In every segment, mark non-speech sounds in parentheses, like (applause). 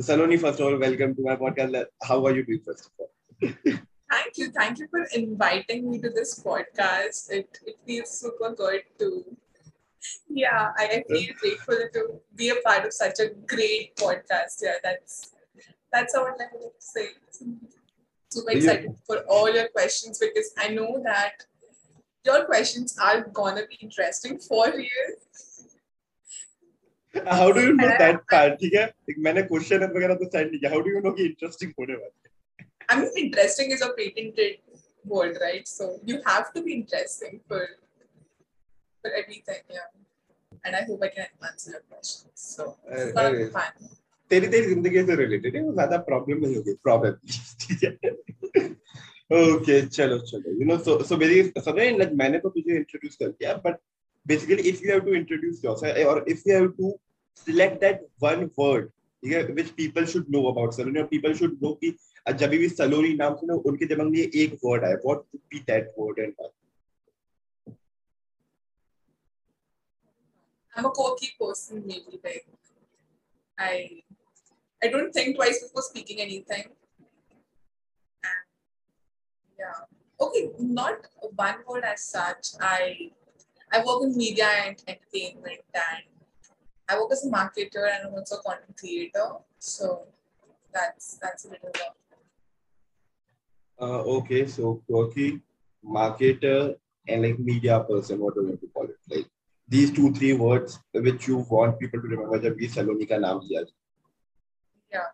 Saloni, first of all, welcome to my podcast. How are you doing first of all? Thank you. Thank you for inviting me to this podcast. It, it feels super good to, yeah, I, feel grateful to be a part of such a great podcast. Yeah, that's that's all I have to say. Super Yeah. excited for all your questions because I know that your questions are gonna be interesting for real. How do you know Uh, that part? ठीक है एक मैंने question वगैरह तो send नहीं किया. How do you know कि interesting होने वाला है? I mean, interesting is a patented word, right? So you have to be interesting for for everything, yeah. And I hope I can answer your questions. So Uh, it's gonna be uh, fun. तेरी तेरी जिंदगी से related है वो ज्यादा problem नहीं होगी problem ठीक है ओके चलो चलो यू नो सो सो मेरी समझ लाइक मैंने तो तुझे इंट्रोड्यूस कर दिया but basically if you have to introduce yourself और if you have to select that one word ठीक है which people should know about सलोनी और पीपल शुड नो कि जब भी सलोनी नाम सुनो उनके दिमाग में ये एक वर्ड आए what would be that word and I'm a quirky person, maybe like I I don't think twice before speaking anything. And yeah. Okay, not one word as such. I I work in media and entertainment, and I work as a marketer and I'm also a content creator. So that's that's a little bit. Uh, okay, so quirky marketer and like media person, what do you want to call it? Like these two three words which you want people to remember जब भी Saloni ka का Yeah.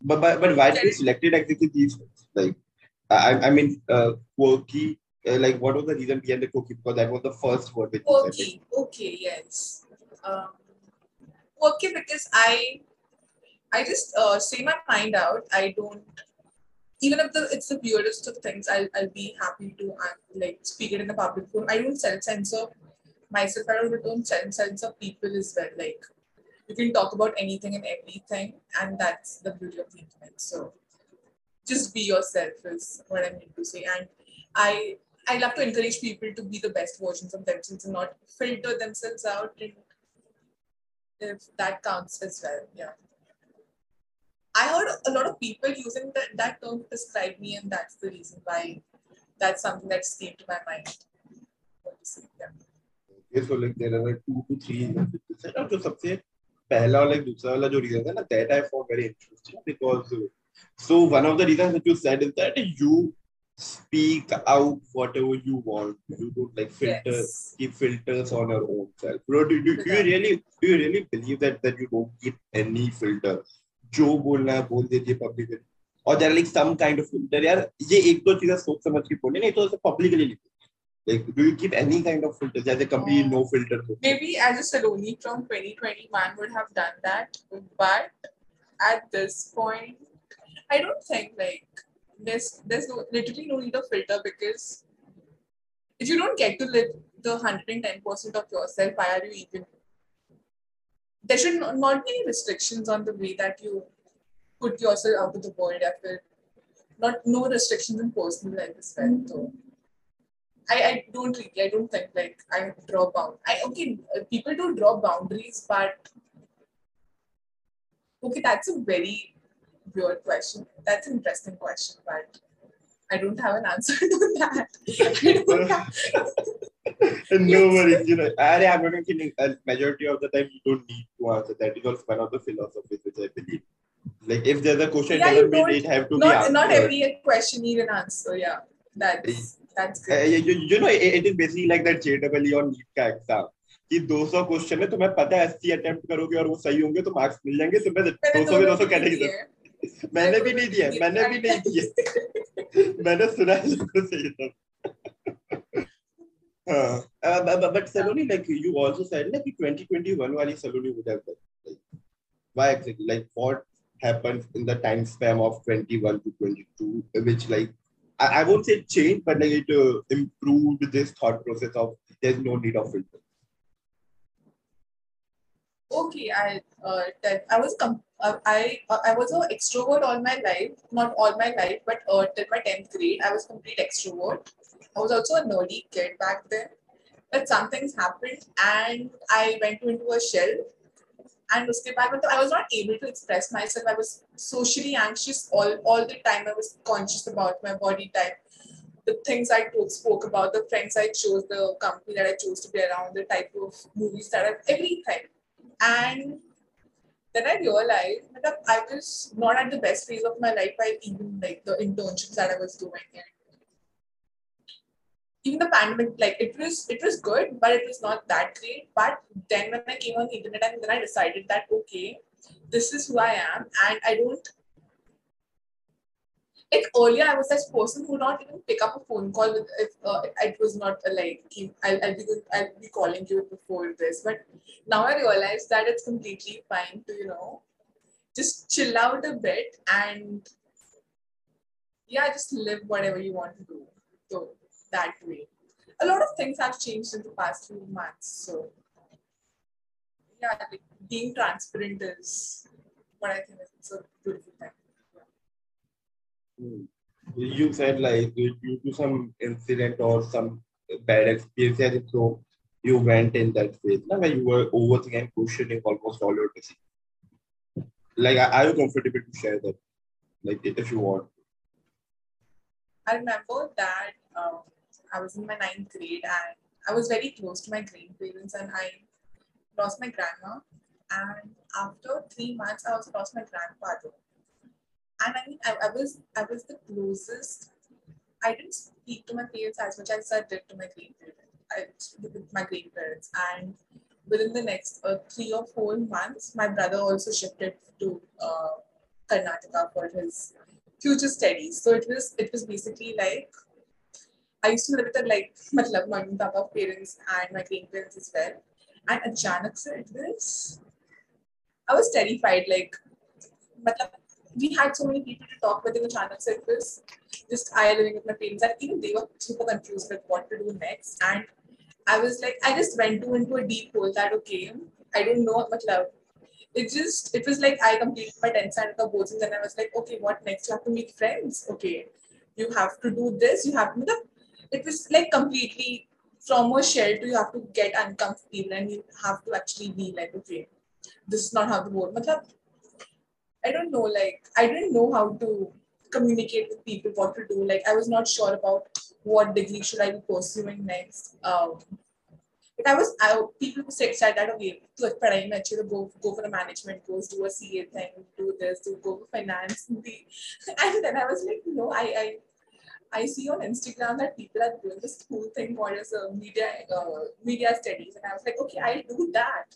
But but, but why did you selected exactly these words? Like I I mean uh, quirky uh, like what was the reason behind the quirky? Because that was the first word which you said. Okay, yes. Um, okay, because I, I just uh, say my mind out. I don't, even if the it's the weirdest of things, I'll, I'll be happy to uh, like speak it in the public forum. I don't self censor myself. I don't, don't self censor people as well. Like you can talk about anything and everything, and that's the beauty of the internet. So just be yourself is what I mean to say, and I I love to encourage people to be the best versions of themselves and not filter themselves out. And if that counts as well, yeah. I heard a lot of people using that, that term to describe me, and that's the reason why that's something that came to my mind. What to say, yeah. Okay, so like there are like two to three reasons which you said. और जो सबसे पहला और like दूसरा वाला जो reason है ना that I found very interesting because uh, so one of the reasons that you said is that you speak out whatever you want. You don't like filter Yes. keep filters on your own self. Bro, do, do, do you really do you really believe that that you don't keep any filter? जो बोलना है बोल दीजिए publicly और there like some kind of filter यार ये एक दो चीजें सोच समझ के बोले नहीं तो ऐसे पब्लिकली नहीं like do you keep any kind of filter जैसे कभी Oh. no filter हो Maybe as a Saloni from 2021 would have done that, but at this point, I don't think like there's there's no, literally no need of filter because if you don't get to live the 110% of yourself, why are you even? There should not be any restrictions on the way that you put yourself out to the world. I feel not no restrictions in personal life as well. Mm-hmm. So I, I don't really, I don't think like I draw bound. I okay, people do draw boundaries, but okay, that's a very weird question. That's an interesting question, but I don't have an answer to that. No worries, you know. I, I'm not kidding. A majority of the time, you don't need to answer. That is also one of the philosophies which I believe. Like if there's a question, Yeah, doesn't mean it have to not, be answered. not every question need an answer. Yeah, that's that's good. Uh, you, you know, it, it is basically like that JEE और NEET का exam कि 200 question है तुम्हें पता है 80 attempt करोगे और वो सही होंगे तो मार्क्स मिल जाएँगे तुम्हें मैंने 200 में 200 कहने की ज़रूरत मैंने भी नहीं दिया मैंने भी नहीं दिया मैंने सुना है लोगों से ये सब हाँ but Saloni like you also said like 2021 वाली सलोनी would have done like why exactly like what happened in the time span of 21 to 22 which like I, I won't say change but like it uh, improved this thought process of there's no need of filter Okay, I uh, that I was com- uh, I uh, I was an extrovert all my life, not all my life, but uh, till my tenth grade, I was complete extrovert. I was also a nerdy kid back then. But some things happened, and I went into a shell. And baad, matlab, I was not able to express myself. I was socially anxious all, all the time. I was conscious about my body type, the things I spoke about, the friends I chose, the company that I chose to be around, the type of movies that I, everything. And then I realized that I was not at the best phase of my life. I even like the internships that I was doing even the pandemic, like it was it was good, but it was not that great. But then when I came on the internet and then I decided that okay, this is who I am and I don't like earlier I was this person who would not even pick up a phone call with if uh, it was not uh, like I'll, I'll be I'll be calling you before this but now I realize that it's completely fine to you know just chill out a bit and yeah just live whatever you want to do so that way a lot of things have changed in the past few months so yeah like being transparent is what I think is a beautiful thing. You said like due to some incident or some bad experience so you went in that phase now you were overthinking questioning almost all your decisions like are you comfortable to share that like if you want I remember that um, I was in my ninth grade and I was very close to my grandparents and I lost my grandma. And after three months, I also lost my grandfather. And I mean, I, I was I was the closest. I didn't speak to my parents as much as I did to my grandparents. I, my grandparents, and within the next uh, three or four months, my brother also shifted to uh, Karnataka for his future studies. So it was it was basically like I used to live with like matlab papa parents and my grandparents as well. And achanak se it was I was terrified like matlab, we had so many people to talk with in the se it was just I living with my parents and even they were super confused with what to do next and I was like I just went to into a deep hole that okay I don't know matlab it just it was like I completed my 10th standard of the boards and then I was like, okay, what next? You have to make friends. Okay. You have to do this, you have to it was like completely from a shell to you have to get uncomfortable and you have to actually be like, okay, this is not how the board. Matlab, I don't know, like I didn't know how to communicate with people what to do. Like I was not sure about what degree should I be pursuing next. Um, but I was I, people said, said that okay, to actually go go for a management course, do a CA thing, do this, do go for finance. (laughs) And then I was like, no, I I I see on Instagram that people are doing this cool thing called as media uh, media studies, and I was like, okay, I'll do that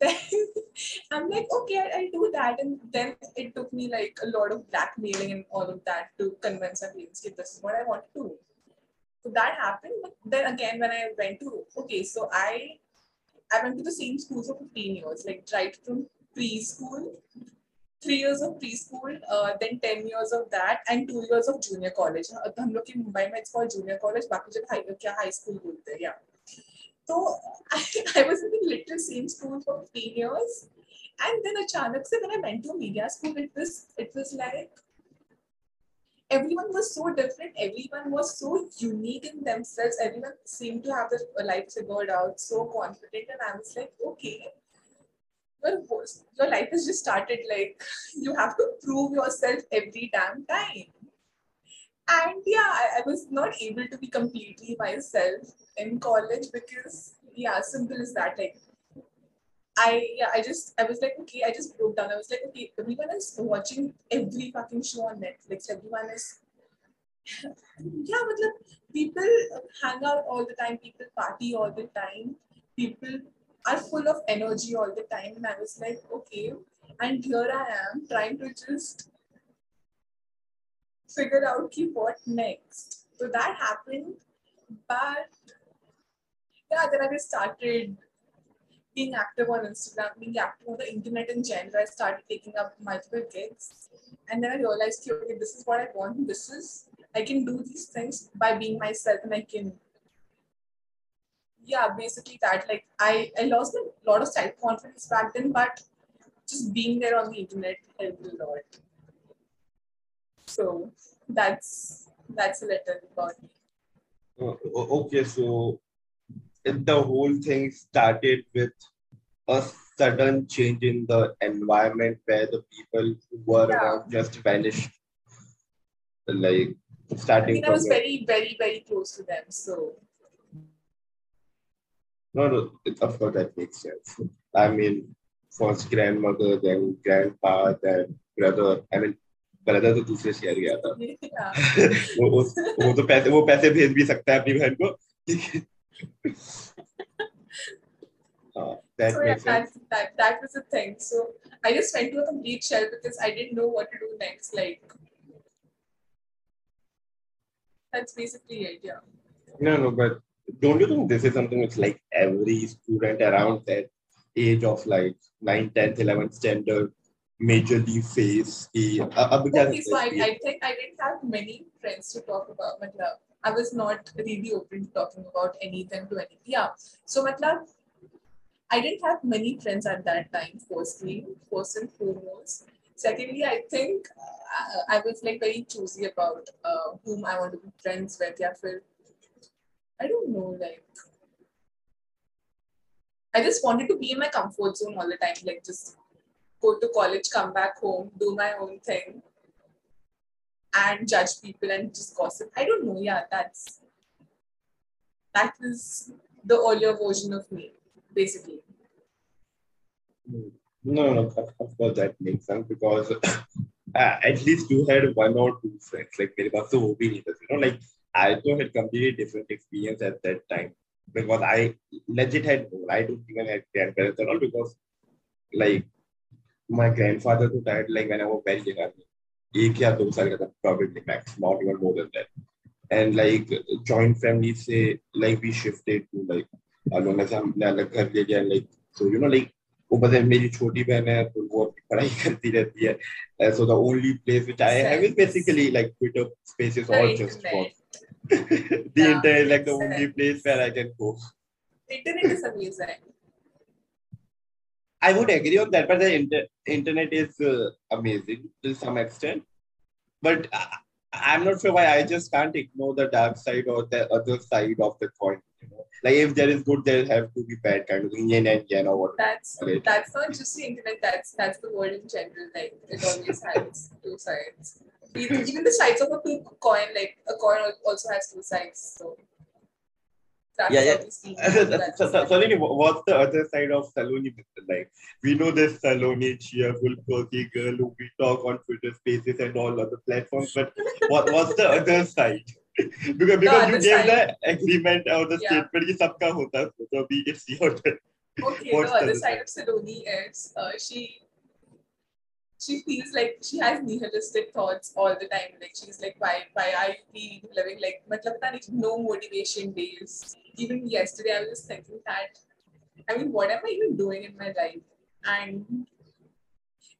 Then (laughs) I'm like, okay, I- I'll do that. And then it took me like a lot of blackmailing and all of that to convince my parents that this is what I want to do. So that happened. But then again, when I went to, okay, so I I went to the same school for 15 years, like right from preschool, three years of preschool, uh, then 10 years of that, and two years of junior college. Uh, हम लोग की मुंबई में it's called junior college, बाकी जगह high, क्या high school बोलते हैं, yeah. So (laughs) I, was in the little same school for 15 years. And then Achanak se, when I went to media school, it was, it was like everyone was so different. Everyone was so unique in themselves. Everyone seemed to have their life figured out, so confident. And I was like, okay, your, your life has just started. Like, (laughs) you have to prove yourself every damn time. And yeah, I, I was not able to be completely myself in college because, yeah, simple as that. Like, I yeah, I just I was like, okay, I just broke down. I was like, okay, everyone is watching every fucking show on Netflix. Everyone is yeah, but like, people hang out all the time, people party all the time, people are full of energy all the time. And I was like, okay. And here I am trying to just figure out okay, what next. So that happened. But yeah, then I just started being active on Instagram, being active on the internet in general. I started taking up multiple gigs. And then I realized, okay, this is what I want. This is, I can do these things by being myself and I can, yeah, basically that. Like, I, I lost a lot of self confidence back then, but just being there on the internet helped a lot. So that's that's a little about me. Uh, okay, so the whole thing started with a sudden change in the environment where the people who were Yeah. around just vanished. Like starting I mean, I was very, very, very close to them. So no, no, it, of course that makes sense. I mean, first grandmother, then grandpa, then brother. I mean, brother तो दूसरे शहर गया था (laughs) yeah. (laughs) वो उस वो तो पैसे वो पैसे भेज भी सकता है अपनी बहन को (laughs) हाँ, that So yeah, makes sense. that, that that was the thing. So I just went to a complete shell because I didn't know what to do next. Like that's basically it. Yeah. No, no, but don't you think this is something which like every student around that age of like 9, 10th, 11th standard majorly face the uh, because Okay, so I, I think I didn't have many friends to talk about. Matlab, I was not really open to talking about anything to anything. Yeah. So matlab, I didn't have many friends at that time, firstly, first and foremost. Secondly, I think uh, I was like very choosy about uh, whom I want to be friends with. Yeah, for, I don't know, like I just wanted to be in my comfort zone all the time, like just go to college, come back home, do my own thing, and judge people and just gossip. I don't know. Yeah, that's that was the earlier version of me, basically. no, no, of, of course that makes sense because (coughs) uh, at least you had one or two friends. Like मेरे पास तो वो भी नहीं था, you know, like I also had completely different experience at that time because I legit had no, I don't even had grandparents at all because like my grandfather who died like when I was very young, एक या दो साल का था probably max, not even more than that. And like joint family से like we shifted to like alone ऐसा हमने अलग घर ले लिया like so you know like ऊपर से मेरी छोटी बहन है तो वो अपनी पढ़ाई करती रहती है Uh, so the only place which I have is basically like Twitter spaces The just for the internet is like the only place where I can go. Internet is amazing. I would agree on that, but the inter- internet is uh, amazing to some extent. But I, I'm not sure why I just can't ignore the dark side or the other side of the coin. You know, like if there is good, there have to be bad kind of yin and yang or what. That's Right. that's not just the internet. That's that's the world in general. Like it always has two sides. Even even the sides of a coin, like a coin also has two sides. So yeah, yeah. (laughs) what's the other side of Saloni? Like, we know this Saloni cheerful, quirky girl who we talk on Twitter Spaces and all other platforms, but what, what's the other side? (laughs) because because you gave the agreement or the statement ki sabka hota it's your turn. Okay, (laughs) the other side, of Saloni is uh, she she feels like she has nihilistic thoughts all the time. Like she's like, why why are you living like matlab no motivation days. Even yesterday I was just thinking that I mean what am I even doing in my life? And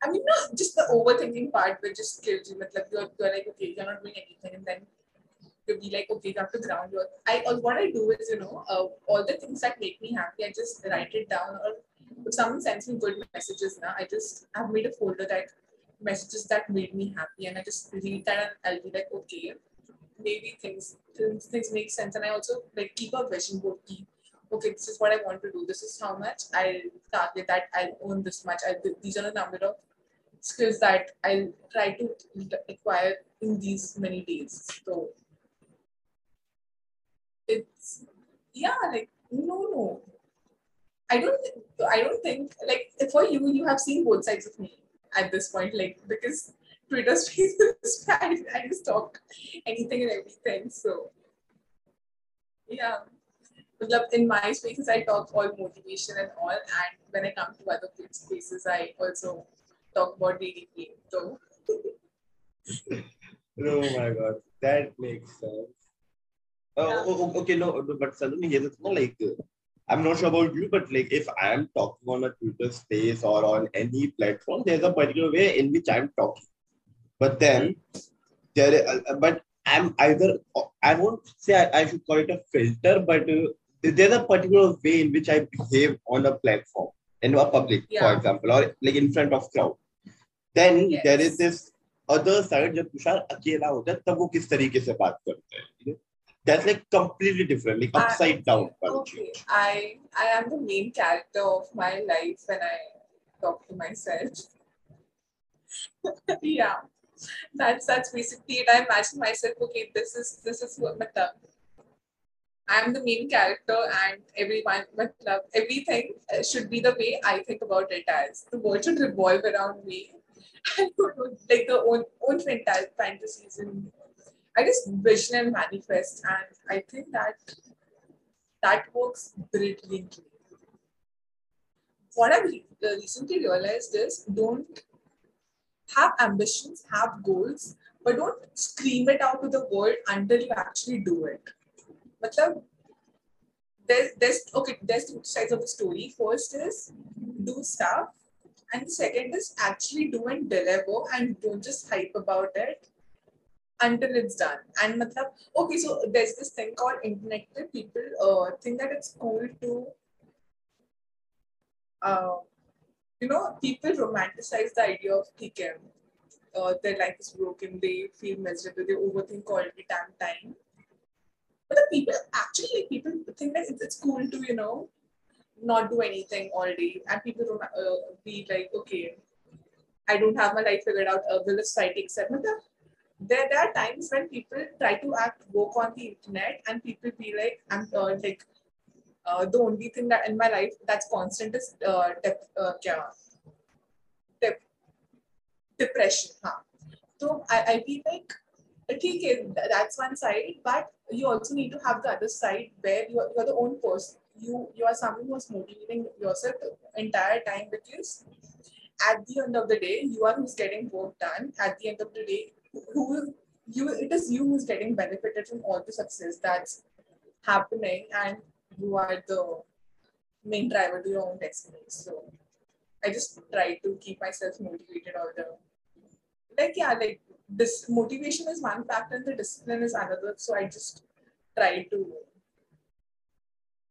I mean not just the overthinking part which just kills you. Matlab you're, you're like okay, you're not doing anything and then you'll be like, okay, you have to ground your. I what I do is, you know, uh, all the things that make me happy, I just write it down. Or if someone sends me good messages, now I just I've made a folder that messages that made me happy, and I just read that and I'll be like, okay, maybe things things, things make sense. And I also like keep a vision board. Okay, this is what I want to do. This is how much I'll target that. I'll own this much. I these are the number of skills that I'll try to acquire in these many days. So it's yeah like no no I don't I don't think like for you you have seen both sides of me at this point like because Twitter (laughs) spaces I, I just talk anything and everything so. Yeah. Matlab, in my spaces I talk all motivation and all and when I come to other spaces I also talk about DDP so. (laughs) Oh my god. That makes sense. Oh, Yeah. oh, oh, okay, no, no, but suddenly here's the thing, like, uh, I'm not sure about you, but like, if I am talking on a Twitter space or on any platform, there's a particular way in which I'm talking. But then, there, uh, but I'm either, I won't say I, I should call it a filter, but uh, there's a particular way in which I behave on a platform, in a public, yeah. for example, or like in front of crowd. Then Yes. there is this other side जब तुषार अकेला होता है तब वो किस तरीके से बात करते हैं? That's like completely different like I- upside down. Okay, I I am the main character of my life when I talk to myself. (laughs) yeah, that's that's basically it. I imagine myself. Okay, this is this is what matlab. I'm the main character, and everyone, matlab, everything uh, should be the way I think about it as. The world should revolve around me. (laughs) I like the own own fanta- fantasies and I just vision and manifest, and I think that that works brilliantly. What I've uh, recently realized is don't have ambitions, have goals, but don't scream it out to the world until you actually do it. Matlab, there's, there's okay, there's two sides of the story. First is do stuff, and the second is actually do and deliver, and don't just hype about it until it's done. And matlab, okay, so there's this thing called internet that people uh, think that it's cool to, uh, you know, people romanticize the idea of TKM. Uh, their life is broken, they feel miserable, they overthink all the damn time. But the people actually, like, people think that it's, cool to, you know, not do anything all day. And people rom- uh, be like, okay, I don't have my life figured out, uh, will the society accept me? There, there are times when people try to act woke on the internet and people be like, I'm uh, like, uh, the only thing that in my life that's constant is uh, dep- uh, kya? Dep- depression. Huh? So I, I feel like, okay, that's one side, but you also need to have the other side where you are, you are the own person. You, you are someone who is motivating yourself the entire time because at the end of the day, you are who's getting work done. At the end of the day, who you it is you who's getting benefited from all the success that's happening and you are the main driver to your own destiny. So i just try to keep myself motivated all the like yeah like this motivation is one factor and the discipline is another. So i just try to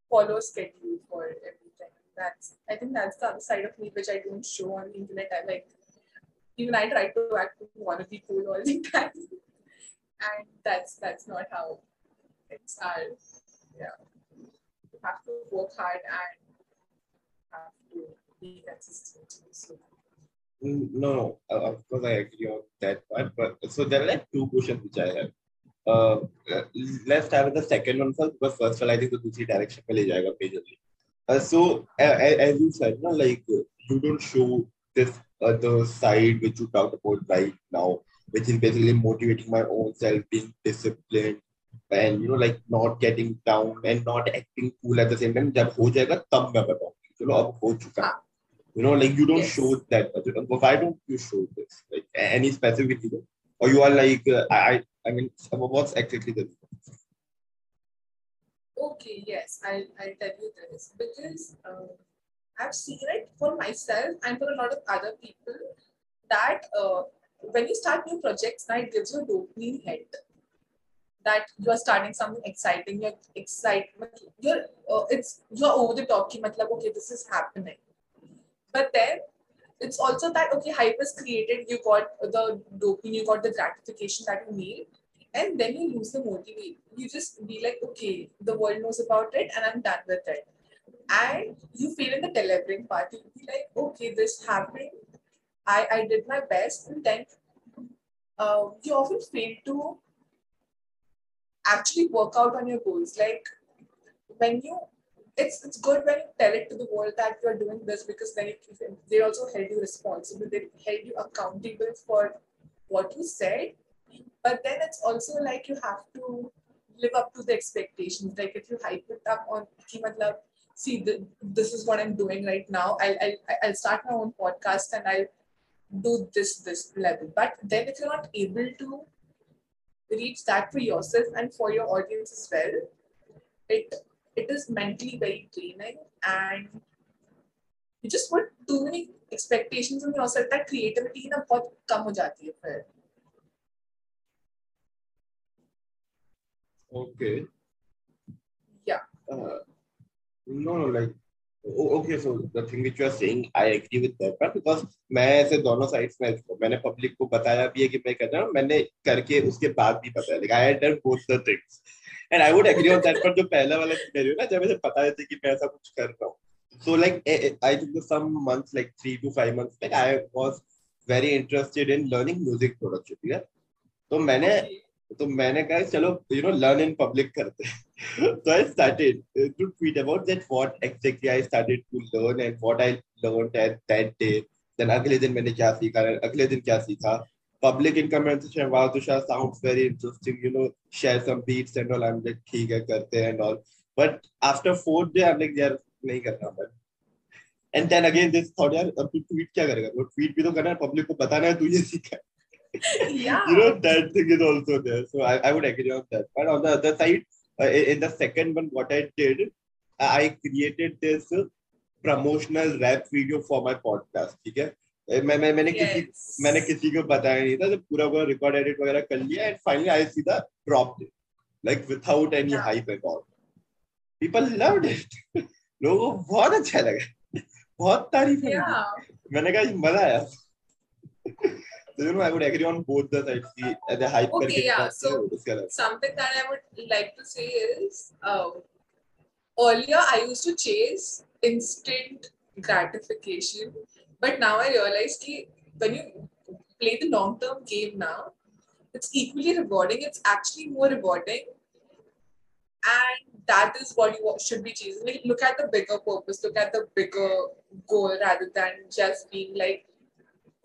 follow schedule for everything. That's i think that's the other side of me which i don't show on the internet. I like even I try to act want to be cool all the time, (laughs) and that's that's not how it's are. Yeah, you have to work hard and have to be consistent. So Mm, No, no, uh, of course I agree on that part. But so there are like two questions which I have. Uh, uh, let's start with the second one first because first one I think the दूसरी direction में ले जाएगा majorly. Uh, so uh, as you said, no, like uh, you don't show this other side which you talked about right now, which is basically motivating my own self, being disciplined, and you know like not getting down and not acting cool at the same time. जब हो जाएगा तब मैं बताऊंगी. चलो अब हो चुका है. You know, like you don't Yes. show that. But why don't you show this? Like a- any specific reason? Or you are like, uh, I, I, I mean, what's exactly the okay, yes, I'll I'll tell you this because um, I've seen it for myself and for a lot of other people that uh, when you start new projects, now it gives you a dopamine hit. That you are starting something exciting, you're excited, you're uh, it's you're over the top. Ki, matlab, okay, this is happening. But then it's also that okay, hype is created. You got the dopamine, you got the gratification that you need, and then you lose the motivation. You just be like, okay, the world knows about it, and I'm done with it. And you feel in the delivering part. You be like, okay, this happened. I I did my best, and then uh, you often fail to actually work out on your goals. Like when you it's it's good when you tell it to the world that you're doing this because then it, they also held you responsible. They held you accountable for what you said. But then it's also like you have to live up to the expectations. Like if you hype it up on ki matlab, see the, this is what I'm doing right now. I'll, I'll I'll start my own podcast and I'll do this this level. But then if you're not able to reach that for yourself and for your audience as well, it it is mentally very draining and you just put too many expectations on yourself that creativity ना बहुत कम हो जाती है फिर Okay. Yeah. Uh, no, no, like, okay, so the thing which you are saying, I agree with that part because मैं ऐसे दोनों sides में इसको मैंने public को बताया भी है कि मैं कर रहा हूँ मैंने करके उसके बाद भी like I had done both the things and I would agree on that पर जो पहला वाला scenario ना जब मुझे पता है कि मैं ऐसा कुछ कर रहा हूँ so like eh, eh, I think some months like three to five months like I was very interested in learning music production ठीक है तो मैंने तो मैंने कहा, चलो you know learn in public करते तो I started to tweet about that what exactly I started to learn and what I learned at that day then अगले दिन मैंने क्या सीखा? अगले दिन क्या सीखा? Public income transaction wow Tushar sounds very interesting you know share some beats and all I am like ठीक है, करते हैं and all but after fourth day I am like यार, नहीं करना मैं. And then again this thought यार, अब तू ट्वीट क्या करेगा? वो ट्वीट भी तो करना है पब्लिक को बताना है, तू ये सीखा। Yeah you know that thing is also there so i, I would agree on that but on the other side uh, in the second one what i did i created this uh, promotional rap video for my podcast ठीक है Eh, मैं मैं मैंने किसी मैंने किसी को बताया नहीं था तो पूरा पूरा रिकॉर्ड एडिट वगैरह कर लिया and finally I see the drop like without any. Hype at all people loved it लोगों को बहुत अच्छा लगा बहुत तारीफ़ yeah मैंने कहा मज़ा आया So you know, I would agree on both the sides. The, uh, the. Okay, yeah. So something that I would like to say is, uh, earlier I used to chase instant gratification, but now I realize that when you play the long term game now, it's equally rewarding. It's actually more rewarding, and that is what you should be chasing. Like, look at the bigger purpose. Look at the bigger goal rather than just being like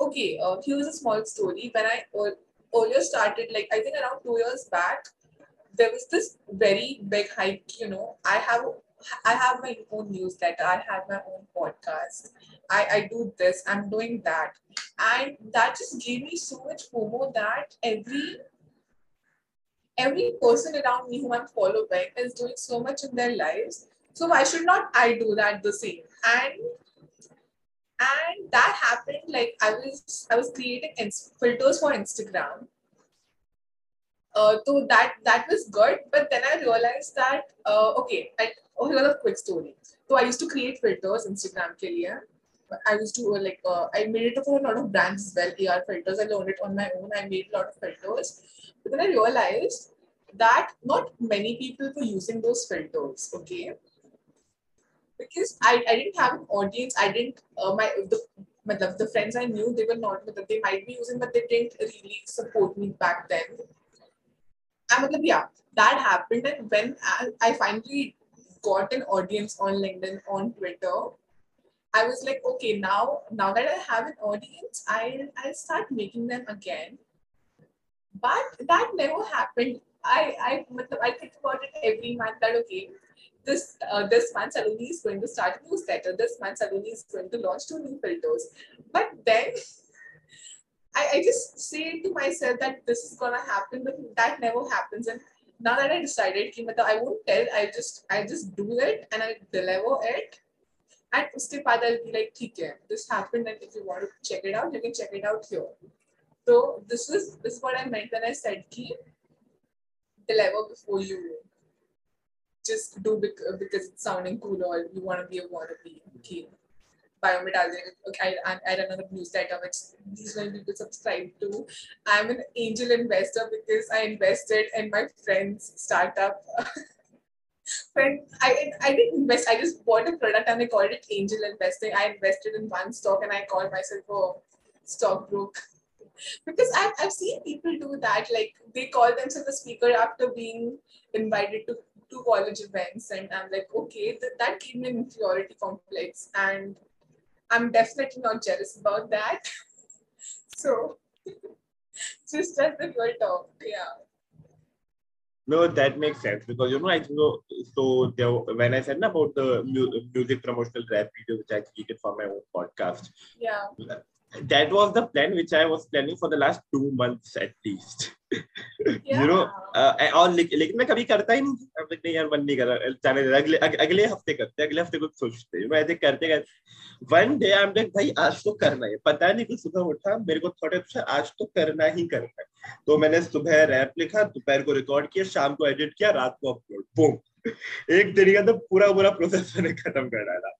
okay, uh, here's a small story. When I ear- earlier started, like I think around two years back, there was this very big hype. You know, I have I have my own newsletter. I have my own podcast. I I do this. I'm doing that, and that just gave me so much FOMO that every every person around me whom I'm following is doing so much in their lives. So why should not I do that the same? And and that happened like I was I was creating filters for Instagram. Uh, so that that was good, but then I realized that uh, okay, I, oh here's a quick story. So I used to create filters Instagram ke. I used to uh, like uh, I made it for a lot of brands as well. AR filters. I learned it on my own. I made a lot of filters, but then I realized that not many people were using those filters. Okay, because I, I didn't have an audience. I didn't uh, my the matlab, the friends I knew they were not matlab, they might be using but they didn't really support me back then. And matlab, yeah, that happened and when I, I finally got an audience on LinkedIn on Twitter, I was like, okay, now now that I have an audience, I'll I'll start making them again. But that never happened. I I matlab, I think about it every month that okay, this uh, this month, Saloni is going to start a newsletter. This month, Saloni is going to launch two new filters. But then I, I just say to myself that this is gonna happen, but that never happens. And now that I decided I won't tell, I just I just do it and I deliver it. And uske baad I'll be like, okay, this happened, and if you want to check it out, you can check it out here. So this is this is what I meant when I said ki deliver before you just do uh, because it's sounding cool or you want to be a wannabe kid. Biometallic. Okay, I, I run another newsletter which these many people subscribe to. I'm an angel investor because I invested in my friend's startup. (laughs) When I, I didn't invest. I just bought a product and I called it angel investing. I invested in one stock and I called myself a stockbroker because I've, I've seen people do that like they call themselves a speaker after being invited to to college events, and I'm like, okay, th- that gave me an inferiority complex, and I'm definitely not jealous about that. (laughs) so, (laughs) just as the girl talk, yeah. No, that makes sense because you know I think so. so there, when I said about the mu- music promotional rap video which I created for my own podcast, Yeah. that was the plan which I was planning for the last two months at least. (laughs) Know, uh, और लेकिन मैं कभी करता ही नहीं अब नहीं यार मन नहीं कर रहा जाने दे अगले अगले हफ़्ते करते अगले हफ़्ते कुछ सोचते हैं मैं ऐसे करते करते one day I am like भाई आज तो करना है पता नहीं कि सुबह उठा मेरे को थोड़े अच्छा आज तो करना ही करना है तो मैंने सुबह रैप लिखा दोपहर को रिकॉर्ड किया शाम को एडिट किया रात को अपलोड बूम (laughs) एक दिन का तो पूरा पूरा प्रोसेस मैंने खत्म कर डाला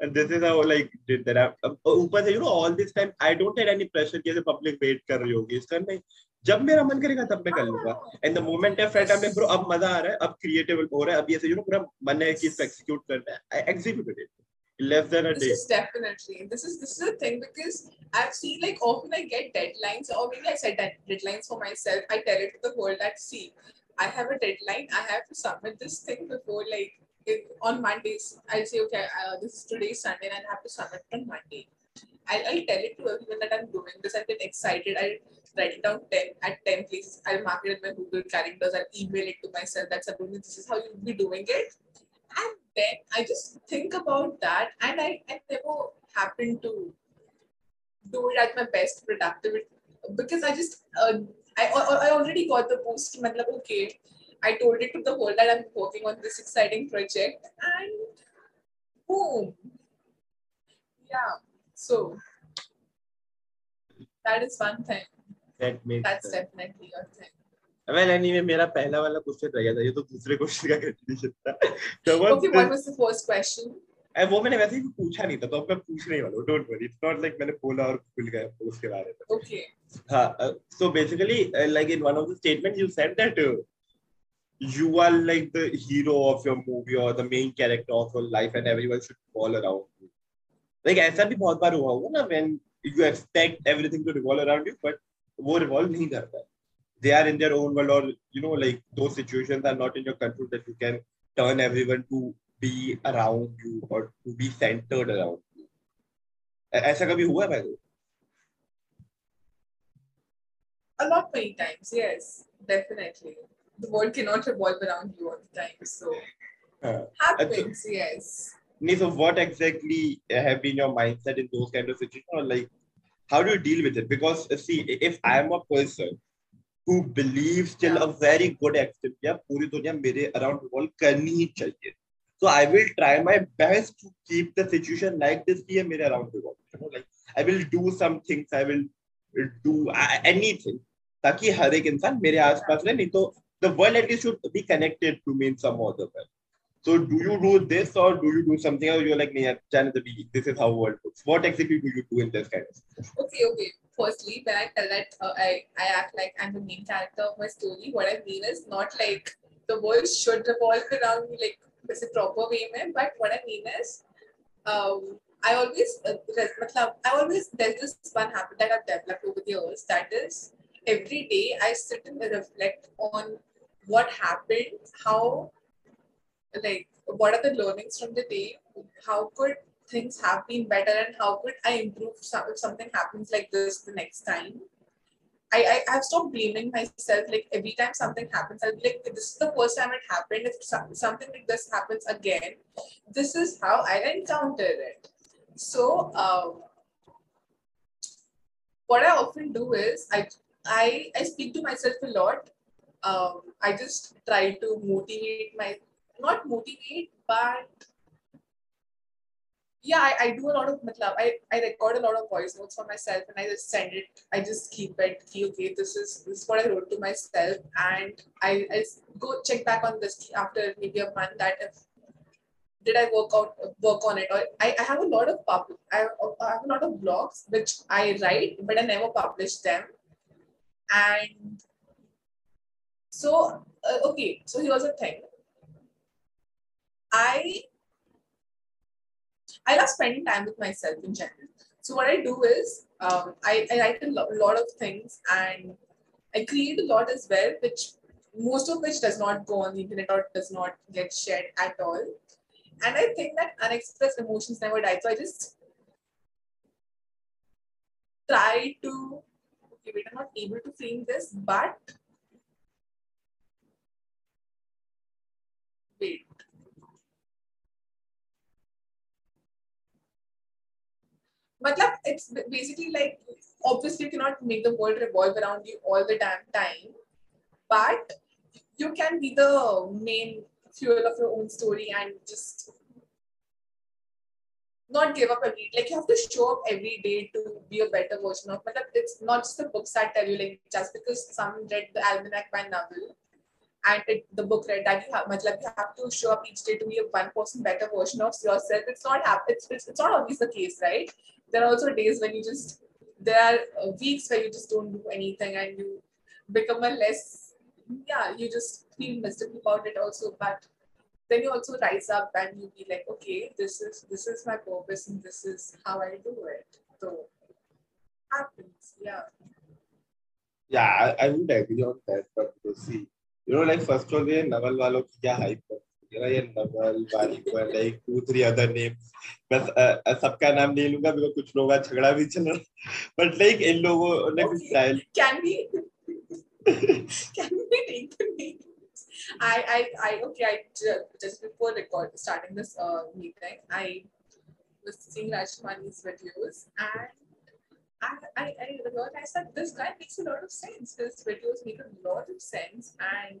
and this is how like did that ऊपर से you know all this time I don't had any pressure कि ऐसे public wait कर रही होगी इसका नहीं जब मेरा मन करेगा तब मैं कर लूँगा and the moment I felt I bro अब मज़ा आ रहा है अब क्रिएटिव हो रहा है अब ये यू नो पूरा मन है कि इसको एक्जीक्यूट करना है I executed it less than a This day is definitely this is this is the thing because I've seen like often I get deadlines or maybe I set dead- deadlines for myself. I tell it to the world that see I have a deadline. I have to submit this thing before like if, on Mondays. I say okay, uh, this is today's Sunday and I have to submit on Monday. I'll, I'll tell it to everyone that I'm doing this. I get excited. I'll write it down 10 at 10 places. I'll mark it in my Google calendars. I'll email it to myself. That's Saloni, this is how you'll be doing it. And then I just think about that and I, I never happen to do it at my best productivity because I just uh, I, I already got the boost. Matlab, okay, I told it to the whole that I'm working on this exciting project and boom. Yeah. So that is one thing. That makes That's sense. definitely a thing. Well anyway मेरा पहला वाला question रह गया था ये तो दूसरे question का कंटिन्यूशन था तो वो Okay, what was the first question? वो मैंने वैसे ही पूछा नहीं था तो अब मैं पूछने ही वाला हूँ don't worry it's not like मैंने बोला और भूल गया उसके बारे में Okay. Uh, so basically, uh, like in one of the statements, you said that uh, you are like the hero of your movie or the main character of your life, and everyone should fall around you. Like ऐसा भी बहुत बार हुआ होगा ना when you expect everything to revolve around you, but वो revolve नहीं करता. They are in their own world, or you know, like those situations are not in your control that you can turn everyone to be around you or to be centered around you. ऐ- ऐसा कभी हुआ है भाई? A lot many times, yes, definitely. The world cannot revolve around you all the time. So हाँ. happens, yes. Nee, so what exactly have been your mindset in those kind of situations? Or like, how do you deal with it? Because uh, see, if I am a person who believes till a very good extent, yeah, पूरी दुनिया मेरे around revolve करनी ही चाहिए. So I will try my best to keep the situation like this ये मेरे around revolve. You know, like I will do some things. I will do uh, anything ताकि हर एक इंसान मेरे आसपास रहे नहीं तो the world at least should be connected to me in some other way. So do you do this or do you do something else? You're like, this is how world works. What exactly do you do in this kind of? Okay, okay. Firstly, when I tell that uh, I, I act like I'm the main character of my story, what I mean is not like the world should revolve around me like this a proper way, mein, but what I mean is um, I always, uh, I always, there's this one habit that I've developed over the years that is every day I sit and reflect on what happened, how, like, what are the learnings from the day, how could things have been better and how could I improve some, if something happens like this the next time. I, I have stopped blaming myself. Like every time something happens, I'll be like, this is the first time it happened. If some, something like this happens again, this is how I encounter it. So um, what I often do is I I I speak to myself a lot. Um, I just try to motivate my not motivate, but yeah, I, I do a lot of matlab, I, I record a lot of voice notes for myself and I just send it. I just keep it. Okay, this is this is what I wrote to myself, and I, I go check back on this after maybe a month that if did I work out work on it or I, I have a lot of pub I, I have a lot of blogs which I write but I never publish them and so uh, okay so here's the thing I I love spending time with myself in general. So what I do is um, I, I write a lo- lot of things and I create a lot as well, which most of which does not go on the internet or does not get shared at all. And I think that unexpressed emotions never die. So I just try to okay, wait, I'm not able to frame this, but wait. Matlab, it's basically like obviously you cannot make the world revolve around you all the damn time, but you can be the main fuel of your own story and just not give up every like you have to show up every day to be a better version of but it's not just the books that tell you like just because someone read the almanac by Naval and it, the book read that you have matlab, you have to show up each day to be a one person better version of yourself. It's not it's, it's, it's not always the case right there are also days when you just there are uh, weeks where you just don't do anything and you become a less yeah you just feel miserable about it also. But then you also rise up and you be like okay this is this is my purpose and this is how i do it. So it happens yeah. Yeah i, I would agree on that but see you know like first of all naval walo ki kya hype you know, ये नवल वाली like two three other names बस uh, सबका नाम नहीं लूँगा because कुछ लोगों का झगड़ा भी चल रहा बट लाइक इन लोगों ने कुछ style can we can we take the names I, I, I, okay, I just before record starting this uh, meeting, I was seeing Rajkumani's videos and I, I, I realized that this guy makes a lot of sense. His videos make a lot of sense, and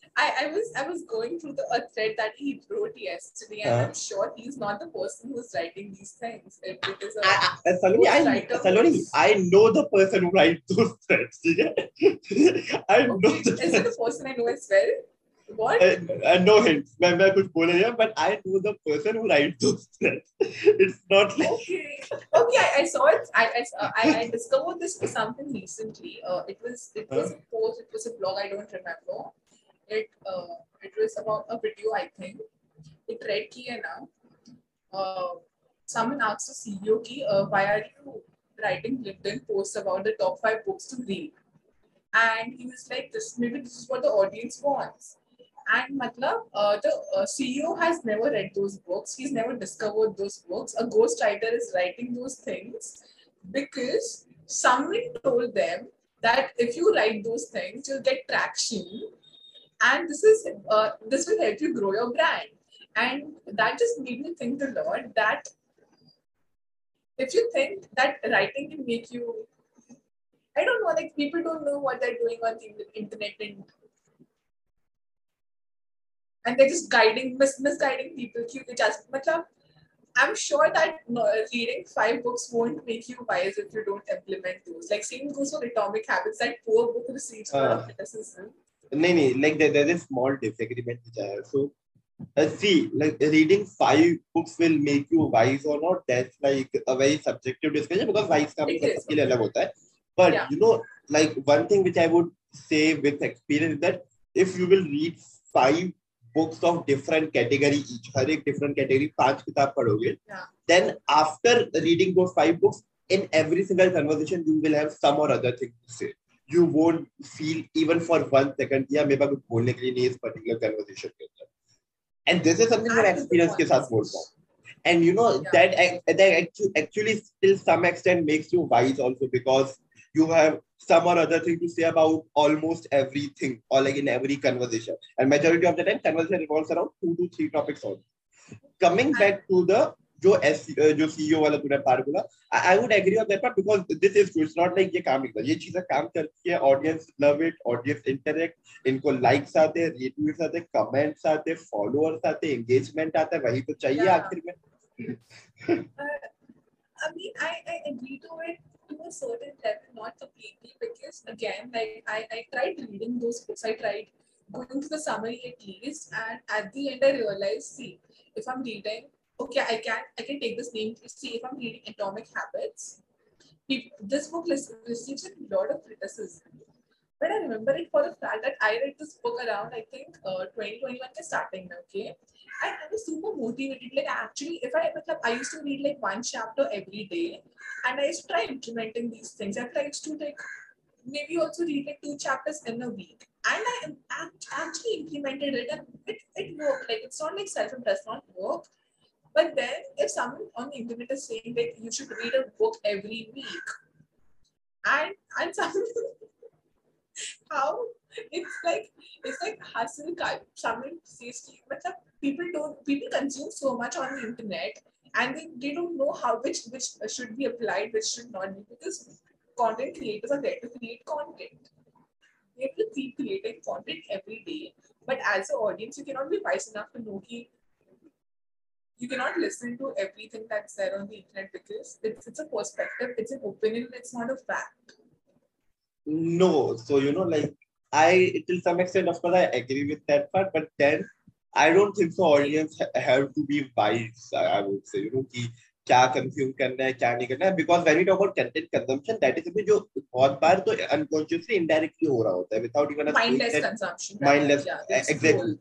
not, I'm not illogical sure if sometimes. I, I was I was going through the a thread that he wrote yesterday, and Uh-huh. I'm sure he's not the person who's writing these things. It, it is a I, I, Saloni, I, Writer Saloni, who's- I know the person who writes those threads. (laughs) ठीक है? I know okay, the is it a person I know as well? What? I, I know him. मैं मैं कुछ बोले नहीं but I know the person who writes those threads. (laughs) It's not like Okay, okay, I, I saw it. I, I uh, I I discovered this for something recently. Uh, it was it was a post. It was a blog. I don't remember. It uh it was about a video. I think it read ki hai. Uh, someone asked the CEO ki, uh, why are you writing LinkedIn posts about the top five books to read? And he was like, this maybe this is what the audience wants. And matlab, uh, the uh, CEO has never read those books. He's never discovered those books. A ghostwriter is writing those things because someone told them that if you write those things, you'll get traction, and this is uh, this will help you grow your brand. And that just made me think a lot that if you think that writing can make you i don't know like people don't know what they're doing on the internet and and they're just guiding mis- misguiding people matlab, i'm sure that uh, reading five books won't make you wise if you don't implement those. Like same goes for atomic habits that poor book receives uh. criticism. नहीं नहीं like there is small disagreement which I so see like reading five books will make you wise और not that's like a very subjective discussion because wise का मतलब सबके अलग होता है but you know like one thing which I would say with experience that if you will read five books of different category each हर एक different category पाँच किताब पढ़ोगे देन आफ्टर रीडिंग दो five books in every single conversation you will have some or other thing to say you won't feel even for one second या मेरे पास कुछ बोलने के लिए नहीं है इस particular conversation के अंदर and this is something मैं That is the experience के point. साथ बोल रहा हूँ and you know Yeah. that ac- that actually, actually till some extent makes you wise also because you have some or other thing to say about almost everything or like in every conversation and majority of the time conversation revolves around two to three topics only coming back to the जो S जो CEO वाला तूने part बोला I would agree on that part because this is it's not like ये काम नहीं करता ये चीज़ें काम करती है audience love it audience interact इनको लाइक्स आते हैं रिट्वीट्स आते हैं कमेंट्स आते हैं फॉलोअर्स आते हैं एंगेजमेंट आता है वही तो चाहिए. आखिर में Uh, I mean, I, I agree to it to a certain level, not completely, because again, like I, I tried reading those books, I tried going to the summary at least, and at the end I realized, see, if I'm reading okay, I can I can take this name to see if I'm reading Atomic Habits. This book receives a lot of criticism. But I remember it for the fact that I read this book around, I think, uh, 2021 ke starting, okay? And I was super motivated. Like, actually, if I, I used to read like one chapter every day, and I used to try implementing these things. I tried to like maybe also read like two chapters in a week. And I am- actually implemented it and it, it worked. Like it's not like self does not work. But then if someone on the internet is saying that you should read a book every week, and and someone (laughs) how it's like it's like hustle culture. Someone says to you, but people don't people consume so much on the internet and they, they don't know how which which should be applied, which should not be because content creators are there to create content. They have to keep creating content every day. But as an audience, you cannot be wise enough to know ki you cannot listen to everything that's there on the internet because it's, it's a perspective, it's an opinion, it's not a fact. No, so you know, like I till some extent, of course, I agree with that part, but then I don't think so. Audience ha- have to be wise. I, I would say, you know, कि क्या consume करना है क्या नहीं करना है because very talk about content consumption that is जो बहुत बार तो अनकॉन्शियसली इनडायरेक्टली हो रहा होता है विदाउट इवन माइंडलेस एग्जैक्टली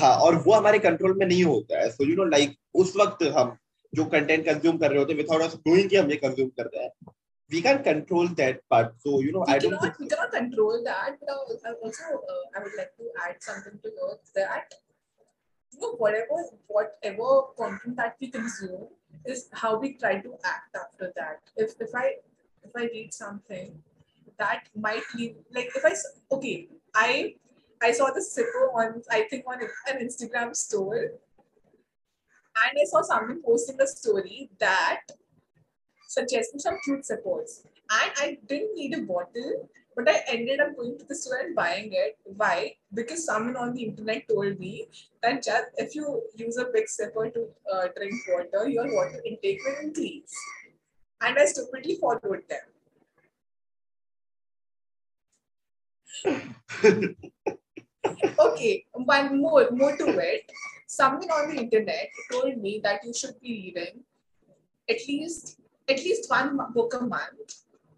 हाँ और वो हमारे कंट्रोल में नहीं होता है. सो यू नो लाइक उस वक्त हम जो कंटेंट कंज्यूम कर रहे होते हैं विदाउट अस नोइंग कि हम ये कंज्यूम कर रहे हैं we can control that part. So you know we i cannot, think we cannot control that but also uh, i would like to add something to note that you know whatever whatever content that we consume is how we try to act after that. If if I if I read something that might leave like if I okay I I saw the sipper on I think on an Instagram store and I saw someone posting a story that suggesting some cute supports. And I didn't need a bottle, but I ended up going to the store and buying it. Why? Because someone on the internet told me that just if you use a big sipper to uh, drink water, your water intake will increase. And I stupidly followed them. (laughs) okay, one more, more to it. Someone on the internet told me that you should be reading at least at least one book a month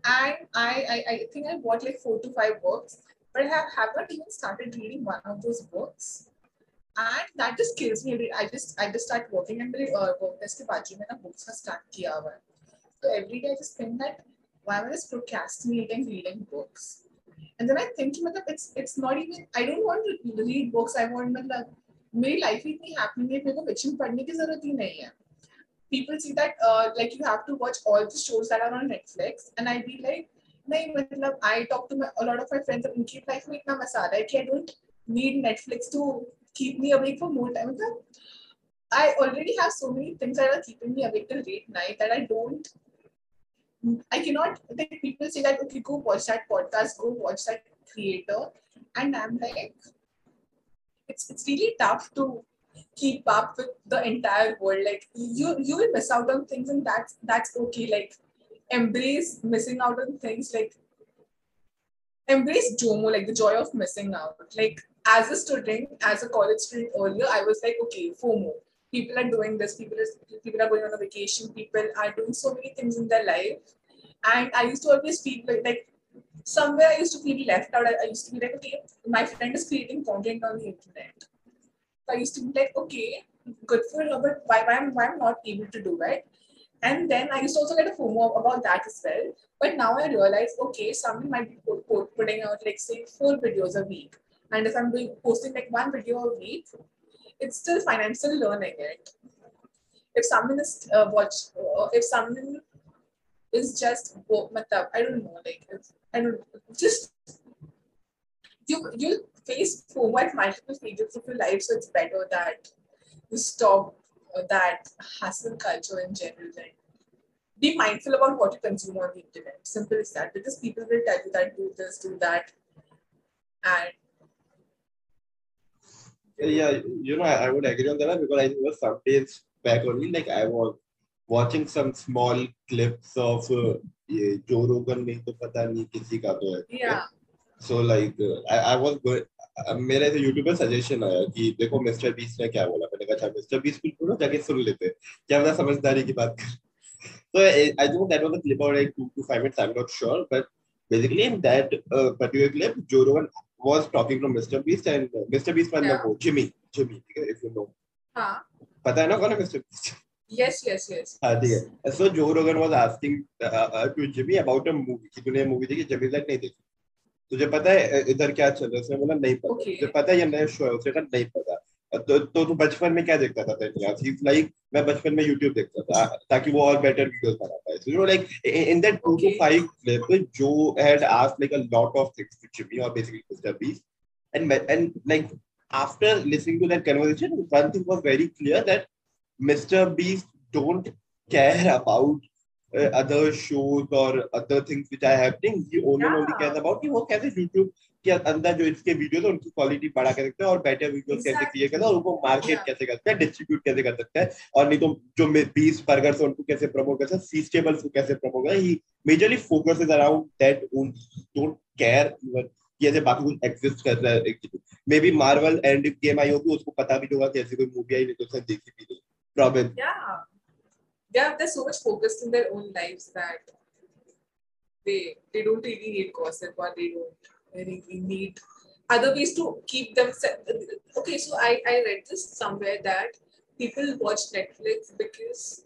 And I, I, I think I bought like four to five books, but I have, have not even started reading one of those books. And that just kills me. I just I just start working and मेरे uh, work desk के बाजू में ना books का start किया हुआ है. So every day I just think that why am I just procrastinating reading books? And then I think मतलब it's it's not even I don't want to read books. I want मतलब मेरी life ही इतनी happy है मेरे को fiction पढ़ने की जरूरत ही नहीं है. people see that uh, like you have to watch all the shows that are on Netflix, and I'd be like, नहीं मतलब I talk to my, a lot of my friends and उनकी life में इतना मजा आ रहा है कि I don't need Netflix to keep me awake for more time. मतलब I already have so many things that are keeping me awake till late night that I don't. I cannot. Like people say that okay, go watch that podcast, go watch that creator, and I'm like, it's it's really tough to keep up with the entire world. Like you you will miss out on things and that's that's okay. Like embrace missing out on things like embrace JOMO, like the joy of missing out. Like as a student, as a college student earlier, I was like, okay, FOMO. People are doing this, people are people are going on a vacation, people are doing so many things in their life. And I used to always feel like, like somewhere I used to feel left out. I, I used to be like, okay, my friend is creating content on the internet. I used to be like, okay, good for her, but why, why, am, why am I not able to do it? And then I used to also get a FOMO about that as well. But now I realize, okay, someone might be put, put, putting out like say four videos a week. And if I'm doing posting like one video a week, it's still fine. I'm still learning it. If someone is uh, watch, uh, if someone is just I don't know, like if, I don't know, just you you face FOMO at multiple stages of your life, so it's better that you stop uh, that hustle culture in general and be mindful about what you consume on the internet. Simple as that. Because people will tell you that do this, do that, and yeah you know I, I would agree on that one because i was some days back only like i was watching some small clips of uh, ये जो रोगन नहीं तो पता नहीं किसी का तो है yeah, so like uh, I, I was good अब मेरा ऐसे यूट्यूब पर सजेशन आया कि देखो मिस्टर बीस ने क्या बोला? मैंने कहा मिस्टर बीस बिल्कुल ना जाके सुन लेते क्या बता समझदारी की बात कर? तो I think that was a clip और like 2 to 5 minutes I am not sure but basically in that particular clip जो Rowan was talking to mister Beast and mister Beast मतलब वो Jimmy Jimmy if you know हाँ। पता है ना कौन है मिस्टर बीस Yes, yes, yes. Uh, so Joe Rogan was asking uh, uh, to Jimmy about a movie. Jimmy like, nahi dekhi. तुझे पता है अ, इधर क्या चल रहा है उसने बोला नहीं पता Okay. तुझे पता है ये नया शो है उसने कहा नहीं पता तो तो तू बचपन में क्या देखता था तेरे यार ही लाइक मैं बचपन में YouTube देखता था ताकि वो और बेटर वीडियोस बना पाए so you know like in that 2 to Okay. 5 clip Joe had asked like a lot of things to Jimmy or basically Mr. Beast and and like after listening to that conversation one thing was very clear that Mr. Beast don't care about uh, other shows or other things which are happening. He only Yeah. only cares about कि वो कैसे YouTube के अंदर जो इसके videos है उनकी quality बढ़ा के रखते हैं और बेटर वीडियोस कैसे क्रिएट करते हैं और उनको मार्केट Yeah. कैसे करते हैं डिस्ट्रीब्यूट कैसे कर सकते हैं और नहीं तो जो बीस बर्गर्स है उनको कैसे प्रमोट करते हैं फीस्टेबल्स को कैसे प्रमोट करते हैं majorly focuses around that don't care even ऐसे बाकी कुछ एग्जिस्ट कर रहा है may be Marvel Endgame आई होगी उसको पता भी होगा कि ऐसी कोई मूवी आई नहीं तो उसने देखी भी नहीं problem yeah yeah they're so much focused in their own lives that they they don't really need gossip or they don't really need other ways to keep themselves okay so i i read this somewhere that people watch netflix because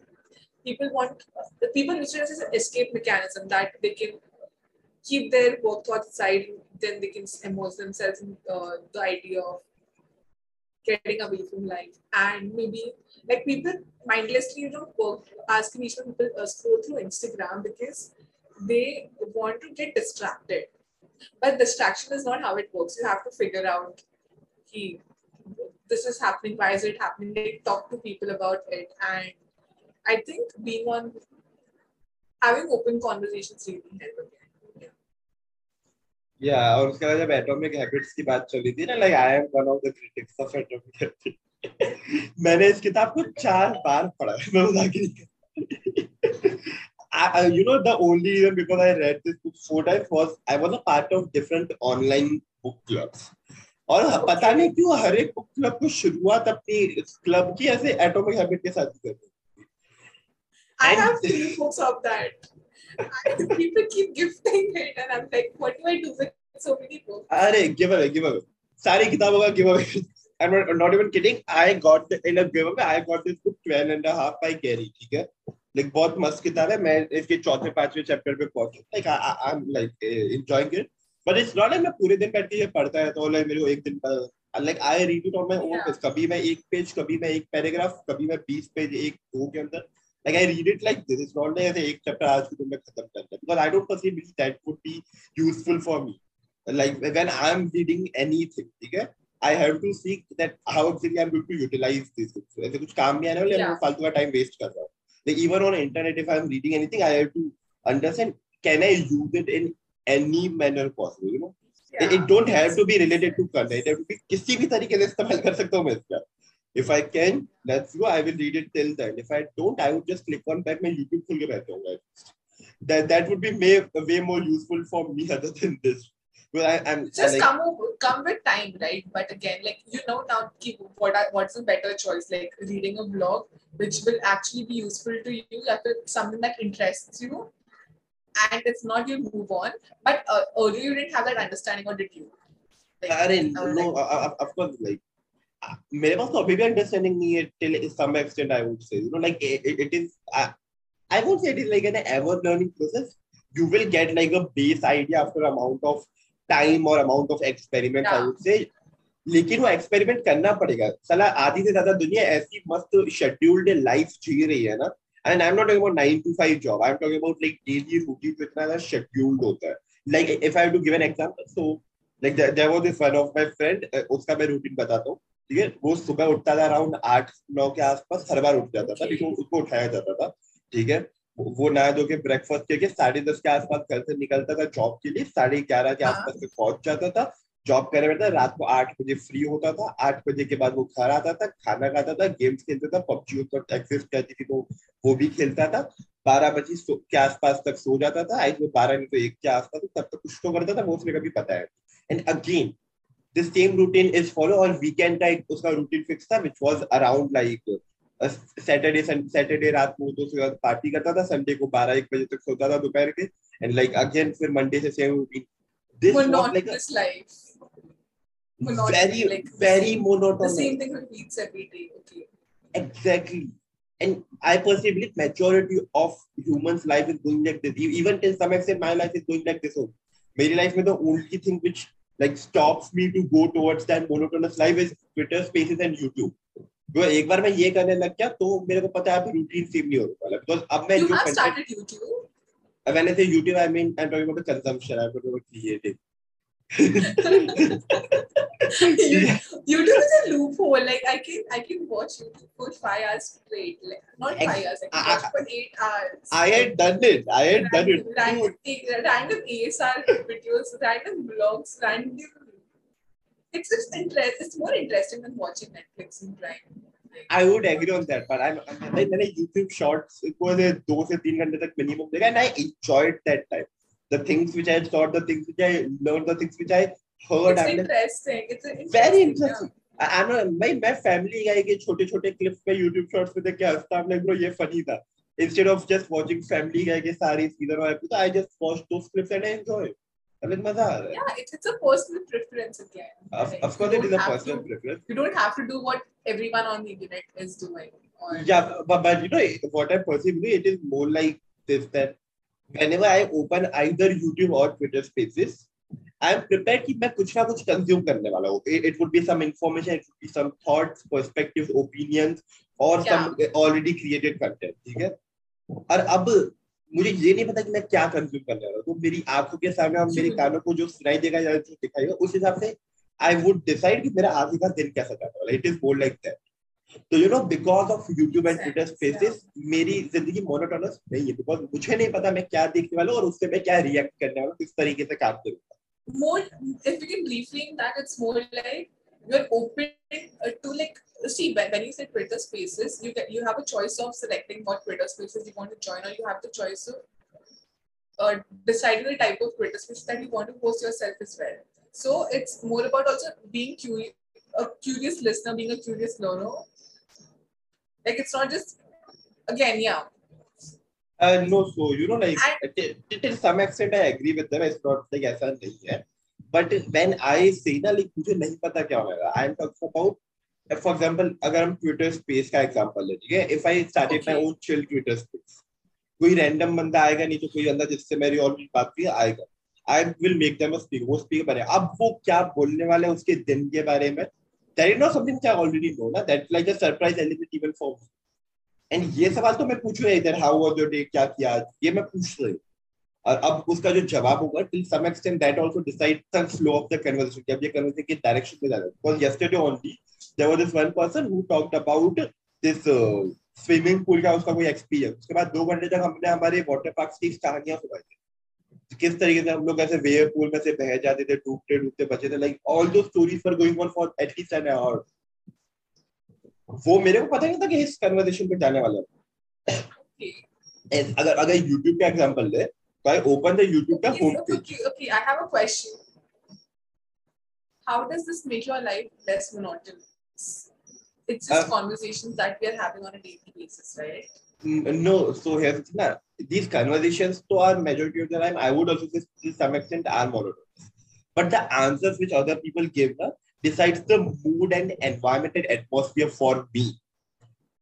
people want the people it as an escape mechanism that they can keep their work thoughts aside then they can immerse themselves in uh, the idea of getting away from life. And maybe like people mindlessly you know work asking each other people uh, scroll through instagram because they want to get distracted. But distraction is not how it works. You have to figure out he this is happening. Why is it happening? Talk to people about it. And i think being on having open conversations really help या और उसके बाद जब atomic habits की बात चली थी ना like I am one of the critics of atomic habits मैंने इस किताब को चार बार पढ़ा है मैं ही। नहीं कर (laughs) you know the only reason because I read this book four times was I was a part of different online book clubs. और पता नहीं क्यों हर एक बुक क्लब को शुरुआत अपनी क्लब की ऐसे एटॉमिक हैबिट के साथ ही करते have three books of that. And people keep gifting it, and I'm like, what do I do with so many books? अरे गिव अवे गिव अवे सारी किताबों का give away I'm not, not even kidding. I got the, in a giveaway. I got this book 12 and a half by Gary. ठीक है like बहुत मस्त किताब है मैं इसके चौथे पांचवे चैप्टर पे पहुँचा like I, I, I'm like uh, enjoying it but it's not like मैं पूरे दिन बैठ के ये पढ़ता है तो like मेरे को एक दिन का like I read it on my own Yeah. pace. कभी मैं एक पेज कभी मैं एक पैराग्राफ कभी मैं 20 पेज एक दो के अंदर like I read it like this it's not like एक चैप्टर आज के दिन में खत्म करना है because I don't perceive that would be useful for me like when I'm reading anything ठीक है I have to see that how exactly I'm going to utilize this So, ऐसे कुछ काम नहीं आने वाले Yeah. मैं फालतू का टाइम वेस्ट कर रहा हूँ like even on internet if I'm reading anything I have to understand can I use it in any manner possible you know it, it don't have to be related to content it have to be किसी भी तरीके से इस्तेमाल कर सकता हूँ मैं इसका if I can let's go I will read it till then if I don't I would just click on back मैं YouTube खोल के बैठ जाऊंगा that that would be way, way more useful for me (laughs) other than this because I, I'm Just like, come over, come with time, right? But again, like you know now, keep what are, what's a better choice? Like reading a blog, which will actually be useful to you, if it's something that interests you, and it's not you move on. But uh, earlier you didn't have that understanding, or did you? Like, अरे I was no like, uh, of course like uh, मेरे पास तो अभी भी understanding नहीं है till some extent I would say. You know like it, it is I, I won't say it is like an ever learning process. You will get like a base idea after amount of time or amount of experiments I would say. लेकिन वो experiment करना पड़ेगा। साला आधी से ज़्यादा दुनिया ऐसी मस्त शेड्यूल्ड लाइफ जी रही है ना। And I am not talking about 9 to 5 job I am talking about like daily routine जो इतना ज़्यादा शेड्यूल्ड होता है। Like if I have to give an example so like there was this one of my friend उसका मैं routine बताता हूँ। ठीक है? वो सुबह उठता था अराउंड आठ नौ के आसपास हर बार उठ जाता था लेकिन उसको उठाया जाता था ठीक है? वो वो नहा धो के ब्रेकफास्ट करके साढ़े दस के आसपास घर से निकलता था जॉब के लिए साढ़े ग्यारह के हाँ। आसपास में पहुँच जाता था। जॉब करे बैठा रात को आठ बजे फ्री होता था आठ बजे के बाद वो घर आता था खाना खाता था गेम्स खेलता था पबजी उस पर एग्जिस्ट करती थी तो वो भी खेलता था। बारह बजे के आसपास तक सो जाता था आई थिंक बारह नहीं तो एक के आसपास तब तक कुछ तो करता था वो उसने कभी पता है and again the same routine is follow और weekend का एक उसका routine fix था which was around like Saturday Saturday रात को तो उसके बाद पार्टी करता था संडे को बारह एक बजे तक सोता था दोपहर के एंड लाइक अगेन फिर मंडे से same routine this was like life. very like very the monotonous same thing repeats every day. Okay. exactly and i personally believe majority of humans life is going like this E- even till some extent my life is going like this. मेरी life में the only thing which like stops me to go towards that monotonous life is Twitter Spaces and YouTube. तो एक बार मैं ये करने लग गया तो मेरे को पता है अभी रूटीन सेम नहीं होने वाला बिकॉज़ अब मैं जो content started YouTube. when I say YouTube I mean I'm talking about the consumption I'm talking about creating you, YouTube is a loophole. Like I can I can watch YouTube for five hours straight. Like not five hours, I can watch I, for eight hours. I had done it. I had random, done it. Random, random ASMR videos, random blogs, random it's just interest it's more interesting than watching Netflix and Prime. I would agree on that, but I'm, I'm I YouTube shorts, it was a two to three minutes minimum, and I enjoyed that time The things which I saw, the things which I learned, the things which I heard, it's I'm like, interesting. It's a very yeah. interesting. I, I know, मैं मैं family guy के छोटे छोटे clips पे YouTube shorts पे देख के हंसता I'm like bro ये funny था. Instead of just watching family guy के सारी season और episode, I just watched those clips and I enjoy it. I mean मजा आ रहा है. Yeah, it's, it's a personal preference again. Of, Like, of course you it is don't a have personal to- preference. You don't have to do what everyone on the internet is doing. Or, Yeah, but, but you know what I personally it is more like this that whenever I open either YouTube or Twitter Spaces, I am prepared कि मैं कुछ ना कुछ consume करने वाला हूँ. It, it would be some information, it would be some thoughts, perspectives, opinions, or yeah. some already created content. ठीक है? और अब मुझे ये नहीं पता कि मैं क्या कंज्यूम करने वाला हूँ तो मेरी आँखों के सामने और मेरे कानों को जो सुनाई देगा या जो दिखाएगा उस हिसाब से आई वुड डिसाइड कि मेरा आगे का दिन कैसा जाने वाला it is more like that तो you know because of YouTube and Twitter spaces मेरी ज़िंदगी मोनोटोनस नहीं है बिकॉज़ मुझे नहीं पता मैं क्या देखने वाला हूँ और उससे मैं क्या रिएक्ट करने वाला हूँ किस तरीके से काम करूँगा more if we can in that it's more like you're open uh, to like see when you say twitter spaces you get you have a choice of selecting what twitter spaces you want to join or you have the choice of uh, deciding the type of twitter spaces that you want to post yourself as well so it's more about also being curious a curious listener being a curious learner like it's not just again yeah Uh, no, so you know, like to, to some extent, I agree with them. It's not like ऐसा नहीं है. But when I say ना, like मुझे नहीं पता क्या होगा. I'm talking about, for example, अगर हम Twitter space का example ले, ठीक है? If I started okay. my own chill Twitter space, कोई random बंदा आएगा नहीं तो कोई बंदा जिससे मेरी ऑलरेडी बात की आएगा. I will make them a speaker. वो speaker. अब वो क्या बोलने वाले हैं उसके दिन के बारे में, that is not something which I already know. ना, that's like a surprise element even for me. And ये सवाल तो मैं पूछ रहा इधर हाउ वाज योर डे क्या किया? ये मैं पूछ रही और अब उसका जो जवाब होगा till some extent that also decide the flow of the conversation कि ये कन्वर्सेशन की डायरेक्शन में है। Because yesterday only there was this one person who talked about this swimming pool का उसका कोई एक्सपीरियंस उसके बाद दो घंटे तक हमने हमारे वाटर पार्क की कहानियाँ सुनाई। किस तरीके से हम लोग ऐसे वेयर पूल में से बह जाते थे डूबते डूबते बचे थे like all those stories for going on for at least an hour वो मेरे को पता नहीं था कि इस कन्वर्सेशन पे जाने वाला है। (coughs) अगर अगर YouTube का एग्जांपल ले तो ओपन द YouTube का home page okay I have a question how does this make your life less monotonous it's just conversations that we are having on a daily basis right no so here is ना here's the thing na, these conversations to are majority of the time I would also say to some extent are monotonous but the answers which other people give na, decides the mood and environment and atmosphere for me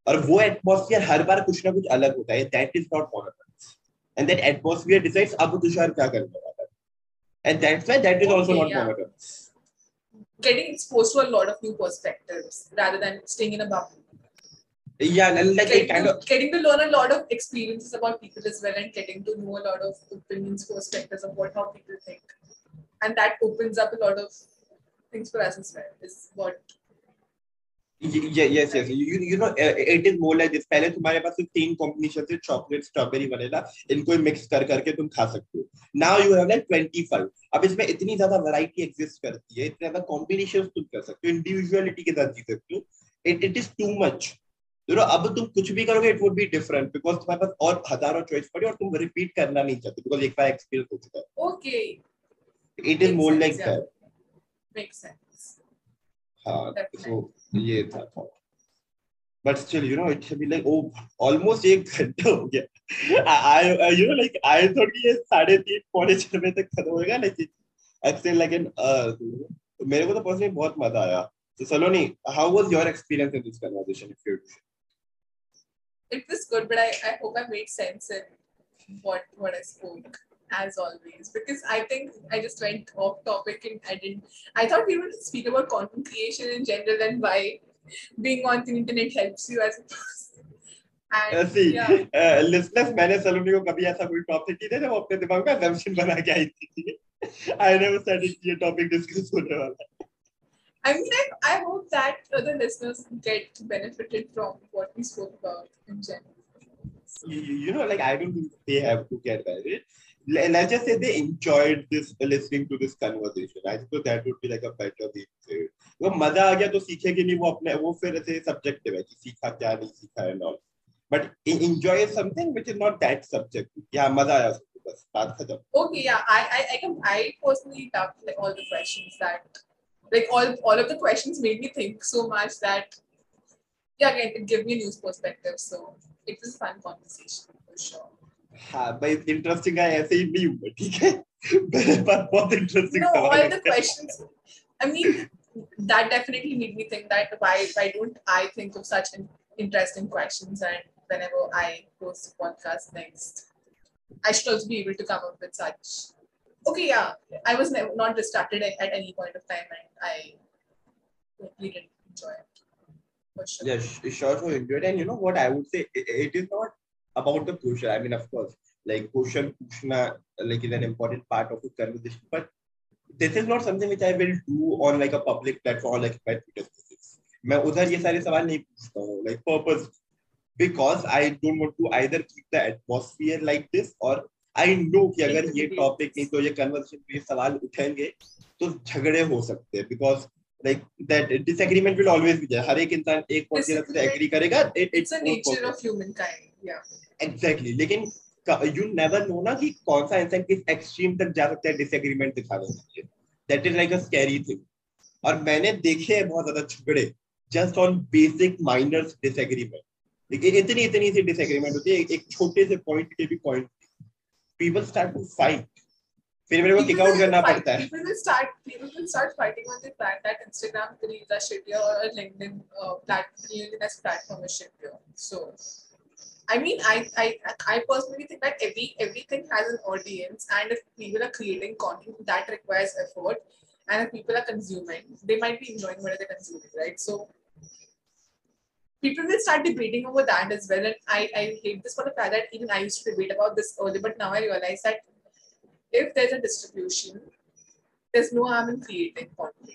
और वो atmosphere हर बार कुछ ना कुछ अलग होता है that is not monotonous and that atmosphere decides अब तुषार क्या करने वाला है and that's why that is also Okay, not yeah. Monotonous Getting exposed to a lot of new perspectives rather than staying in a bubble. Yeah like Getting, kind to, of getting to learn a lot of experiences about people as well and getting to know a lot of opinions, perspectives of what how people think. And that opens up a lot of things for us as well, is what yeah, yes, yes. You, you know, uh, it is more like this. पहले तुम्हारे पास सिर्फ़ तीन combination थे chocolate strawberry vanilla इनको mix कर करके तुम खा सकते हो नाउ यू हैव लाइक 25 अब इसमें इतनी ज़्यादा वैरायटी एग्जिस्ट करती है इतने ज़्यादा कॉम्बिनेशंस तुम कर सकते हो इंडिविजुअलिटी के साथ जी सकते हो it it is too much you know अब तुम कुछ भी करोगे it would be different because तुम्हारे पास और हज़ारों चॉइस पड़ी और तुम रिपीट करना नहीं चाहते बिकॉज़ एक बार एक्सपीरियंस हो चुका है। Okay it is more like that make sense हाँ सो ये था था। But still you know it should be like oh almost एक घंटा हो गया। I you know like I thought ये साढ़े तीन पौने चार बजे तक खत्म होएगा लेकिन आई लाइक एन मेरे को तो पर्सनली बहुत मज़ा आया। तो Saloni how was your experience in this conversation if you It was good, but I, I hope I made sense in what what I spoke as always because I think I just went off topic and I didn't. I thought we would speak about content creation in general and why being on the internet helps you as a person. And ऐसी yeah, listeners मैंने सलोनी को कभी ऐसा कोई topic नहीं दिया जब वो अपने दिमाग में assumption बना के आई थी आई नेवर सेड कि ये टॉपिक डिस्कस होने वाला है I mean, I, I hope that other listeners get benefited from what we spoke about in general. you, you know, like I don't think they have to get married. Le- Let's just say they enjoyed this listening to this conversation. I suppose that would be like a better way to say it. वो मजा आ गया तो सीखेगी नहीं वो अपने वो फिर ऐसे सब्जेक्टिव है कि सीखा क्या नहीं सीखा and all but enjoy something which is not that subjective या मजा आया उसको बस बात खत्म Okay, yeah, I I I, can, I personally loved like all the questions that like all all of the questions made me think so much that yeah, again it gave me a news perspective. So it was a fun conversation for sure. हाँ भाई interesting है ऐसे ही नहीं हुआ ठीक है मेरे पास बहुत इंटरेस्टिंग No, सवाल all the है questions. I mean, that definitely made me think that why why don't I think of such in, interesting questions and whenever I post a podcast next, I should also be able to come up with such. Okay, yeah, I was never, not distracted at, at any point of time, and I totally didn't enjoy it. For sure. Yeah, sh- sure, so enjoyed. And you know what I would say, it, it is not about the question. I mean, of course, like question pushna, like is an important part of the conversation, but this is not something which I will do on like a public platform or like my Twitter spaces. मैं उधर ये सारे सवाल नहीं पूछता हूँ like purpose because I don't want to either keep the atmosphere like this or I know कि अगर ये टॉपिक नहीं तो ये conversation पे सवाल उठेंगे तो झगड़े हो सकते हैं because like that disagreement will always be there. हर एक इंसान एक पॉइंट की तरफ़ से एग्री करेगा it, It's a nature of humankind. Yeah. Exactly लेकिन यू नेवर नो ना कि कौन सा इंसान किस एक्सट्रीम तक जा सकता है डिसएग्रीमेंट दिखाने के लिए. That is like a scary thing और मैंने देखे हैं बहुत ज़्यादा झगड़े just on basic minor disagreement लेकिन इतनी इतनी सी डिसएग्रीमेंट होती है एक छोटे से पॉइंट के भी point people start to fight फिर मेरे को किक People आउट will करना fight- पड़ता है People will start. People will start fighting on the fact that Instagram reels are shittier or LinkedIn uh, plat- LinkedIn as platform is shittier. So, I mean, I, I I personally think that every everything has an audience, and if people are creating content that requires effort, and if people are consuming, they might be enjoying what they're consuming, right? So. People will start debating over that as well, and I, I hate this for the fact that even I used to debate about this earlier, but now I realize that if there's a distribution, there's no harm in creating content.